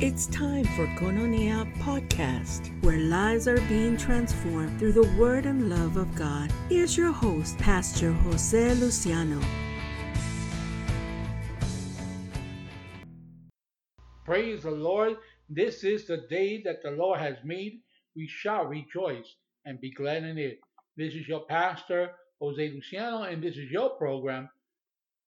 It's time for Koinonia Podcast, where lives are being transformed through the word and love of God. Here's your host, Pastor Jose Luciano. Praise the Lord. This is the day that the Lord has made. We shall rejoice and be glad in it. This is your pastor, Jose Luciano, and this is your program.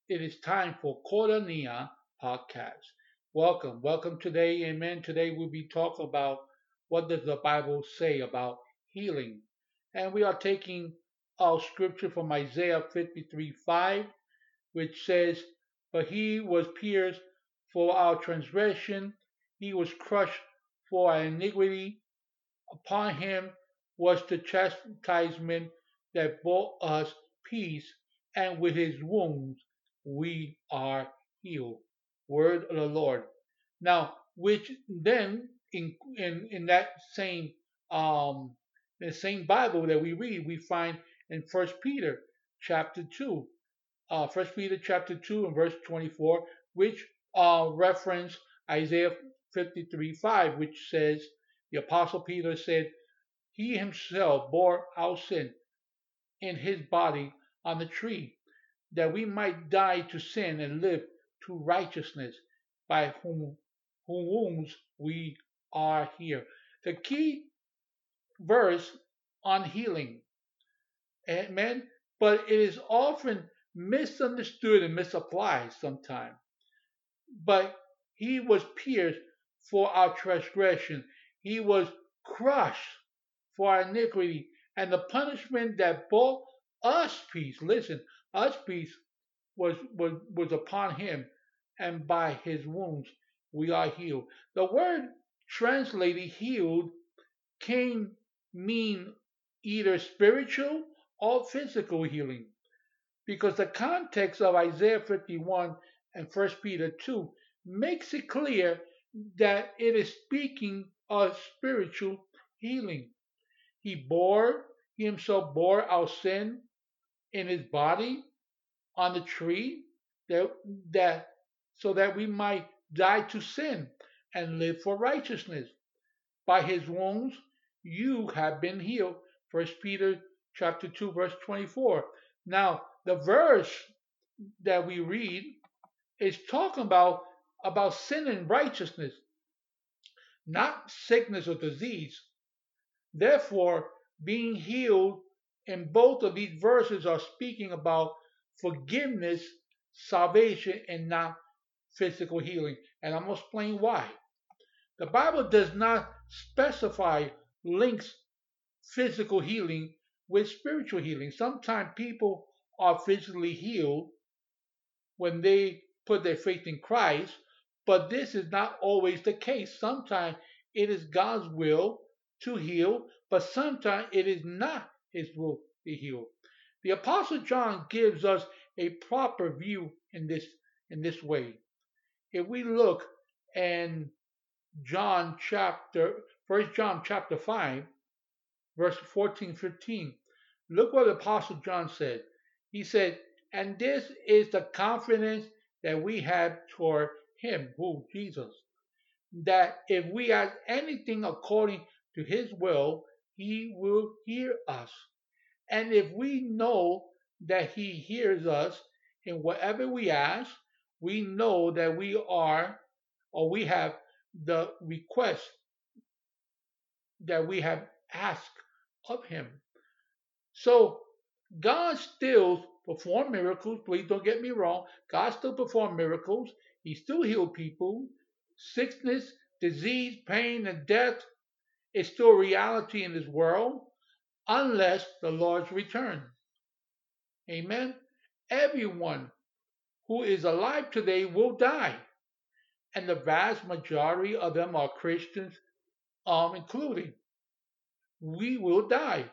It is time for Koinonia Podcast. Welcome, welcome today, amen. Today we'll be talking about what does the Bible say about healing. And we are taking our scripture from Isaiah 53 5, which says, But he was pierced for our transgression, he was crushed for our iniquity. Upon him was the chastisement that brought us peace, and with his wounds we are healed word of the Lord. Now, which then in in, in that same um the same Bible that we read, we find in First Peter chapter two, uh, First Peter chapter two and verse twenty four, which uh, reference Isaiah fifty three five, which says the apostle Peter said, "He himself bore our sin in his body on the tree, that we might die to sin and live to righteousness, by whom, whom wounds we are here. The key verse on healing. Amen. But it is often misunderstood and misapplied sometimes. But he was pierced for our transgression. He was crushed for our iniquity. And the punishment that brought us peace, listen, us peace was, was, was upon him, and by his wounds we are healed. The word translated healed can mean either spiritual or physical healing, because the context of Isaiah 51 and 1 Peter 2 makes it clear that it is speaking of spiritual healing. He bore, he himself bore our sin in his body on the tree that, that so that we might die to sin and live for righteousness. By his wounds you have been healed. First Peter chapter 2 verse 24. Now, the verse that we read is talking about about sin and righteousness, not sickness or disease. Therefore, being healed in both of these verses are speaking about forgiveness, salvation, and not physical healing. And I'm going to explain why. The Bible does not specify links physical healing with spiritual healing. Sometimes people are physically healed when they put their faith in Christ, but this is not always the case. Sometimes it is God's will to heal, but sometimes it is not His will to heal. The Apostle John gives us a proper view in this in this way. If we look in John chapter First John chapter 5, verse 14, 15, look what the Apostle John said. He said, and this is the confidence that we have toward him, who Jesus, that if we ask anything according to his will, he will hear us. And if we know that he hears us in whatever we ask, we know that we are or we have the request that we have asked of him. So God still perform miracles. Please don't get me wrong. God still perform miracles. He still heal people. Sickness, disease, pain, and death is still a reality in this world unless the Lord's return. Amen. Everyone who is alive today will die. And the vast majority of them are Christians, um, including. We will die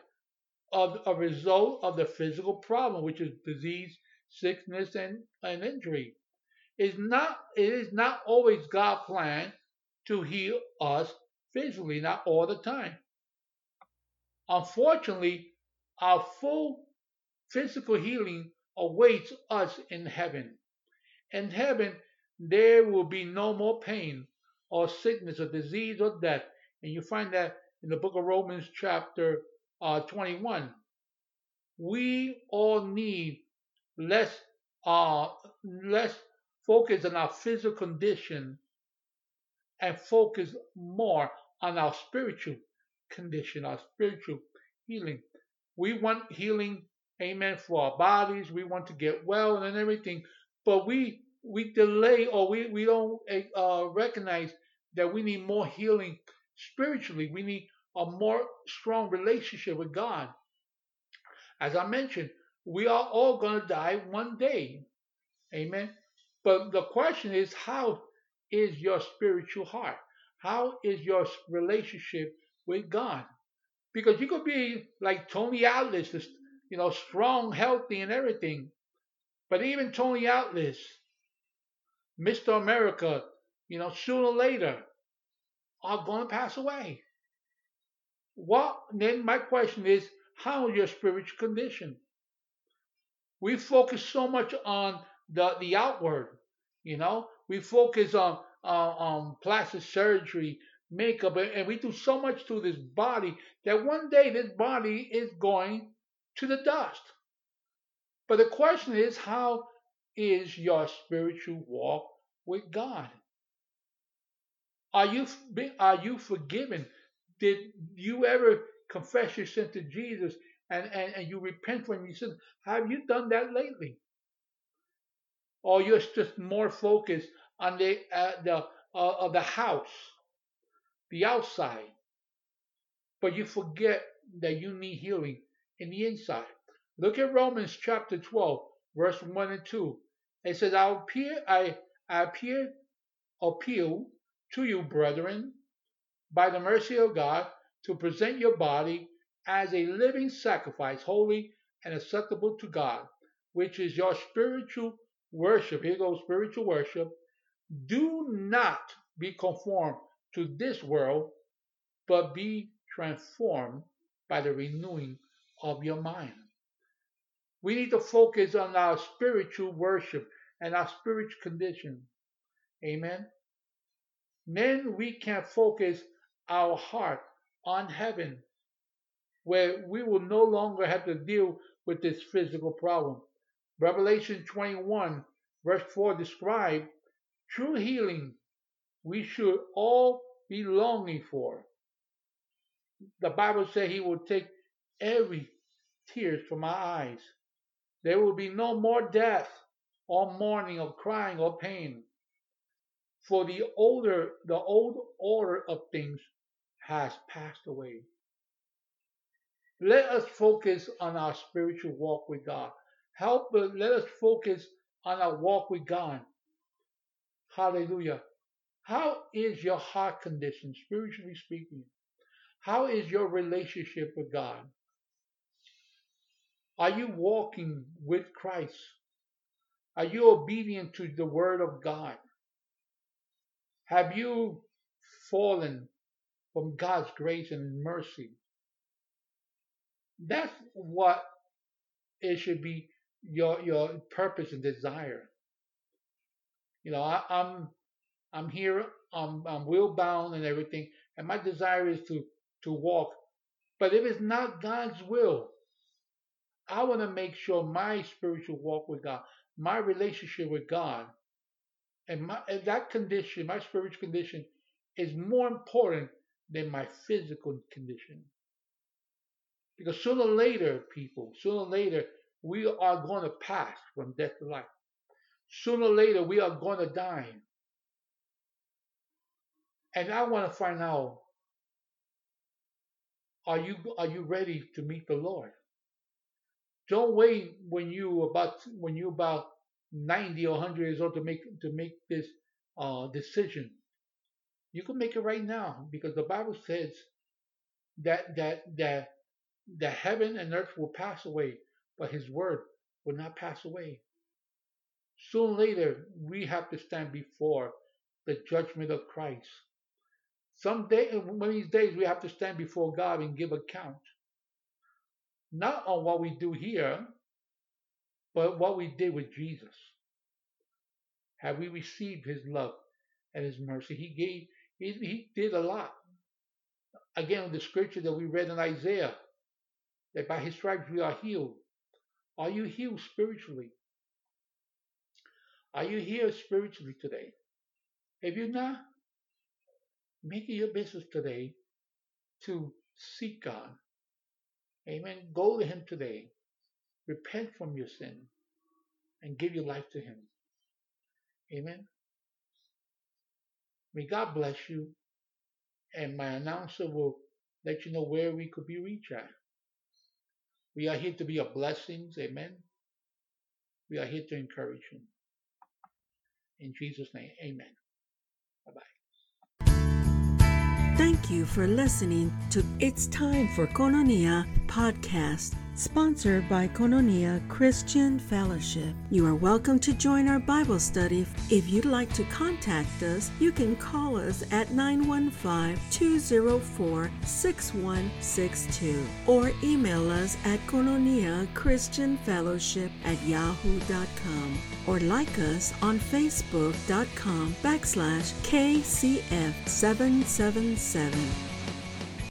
of a result of the physical problem, which is disease, sickness, and, and injury. It's not, it is not always God's plan to heal us physically, not all the time. Unfortunately, our full physical healing awaits us in heaven. In heaven, there will be no more pain or sickness or disease or death. And you find that in the book of Romans, chapter uh, 21. We all need less, uh, less focus on our physical condition and focus more on our spiritual condition, our spiritual healing. We want healing, amen, for our bodies. We want to get well and everything, but we we delay or we, we don't uh, recognize that we need more healing spiritually. We need a more strong relationship with God. As I mentioned, we are all going to die one day. Amen. But the question is, how is your spiritual heart? How is your relationship with God? Because you could be like Tony Atlas, you know, strong, healthy, and everything. But even Tony Atlas, Mr. America, you know, sooner or later are going to pass away. What then? My question is, how is your spiritual condition? We focus so much on the the outward, you know. We focus on uh, on plastic surgery, makeup, and we do so much to this body that one day this body is going to the dust. But the question is, how is your spiritual walk with God? Are you are you forgiven? Did you ever confess your sin to Jesus and, and, and you repent from your sin? Have you done that lately? Or you're just more focused on the uh, the uh, of the house, the outside, but you forget that you need healing in the inside. Look at Romans chapter 12, verse 1 and 2. It says, I appear, I, I appear, appeal to you, brethren, by the mercy of God, to present your body as a living sacrifice, holy and acceptable to God, which is your spiritual worship. Here goes spiritual worship. Do not be conformed to this world, but be transformed by the renewing of your mind. We need to focus on our spiritual worship and our spiritual condition. Amen. Then we can focus our heart on heaven, where we will no longer have to deal with this physical problem. Revelation 21, verse 4 describes true healing we should all be longing for. The Bible says he will take every tears from our eyes. There will be no more death or mourning or crying or pain. For the older, the old order of things has passed away. Let us focus on our spiritual walk with God. Help, let us focus on our walk with God. Hallelujah. How is your heart condition, spiritually speaking? How is your relationship with God? Are you walking with Christ? Are you obedient to the word of God? Have you fallen from God's grace and mercy? That's what it should be your your purpose and desire. You know, I, I'm I'm here, I'm I'm will bound and everything, and my desire is to to walk. But if it's not God's will, I want to make sure my spiritual walk with God, my relationship with God, and, my, and that condition, my spiritual condition, is more important than my physical condition. Because sooner or later, people, sooner or later, we are going to pass from death to life. Sooner or later, we are going to die. And I want to find out are you are you ready to meet the Lord? Don't wait when you about when you about 90 or 100 years old to make to make this uh, decision. You can make it right now because the Bible says that that that the heaven and earth will pass away, but His word will not pass away. Soon later, we have to stand before the judgment of Christ. Someday, one of these days, we have to stand before God and give account. Not on what we do here, but what we did with Jesus. Have we received his love and his mercy? He gave He, he did a lot. Again, the scripture that we read in Isaiah, that by his stripes we are healed. Are you healed spiritually? Are you here spiritually today? If you're not, make it your business today to seek God. Amen. Go to Him today. Repent from your sin and give your life to Him. Amen. May God bless you. And my announcer will let you know where we could be reached at. We are here to be a blessing. Amen. We are here to encourage you. In Jesus' name, amen. Bye bye. Thank you for listening to It's Time for Koinonia podcast, sponsored by Koinonia Christian Fellowship. You are welcome to join our Bible study. If you'd like to contact us, you can call us at 915 204 6162 or email us at Fellowship at yahoo.com or like us on facebook.com backslash KCF777.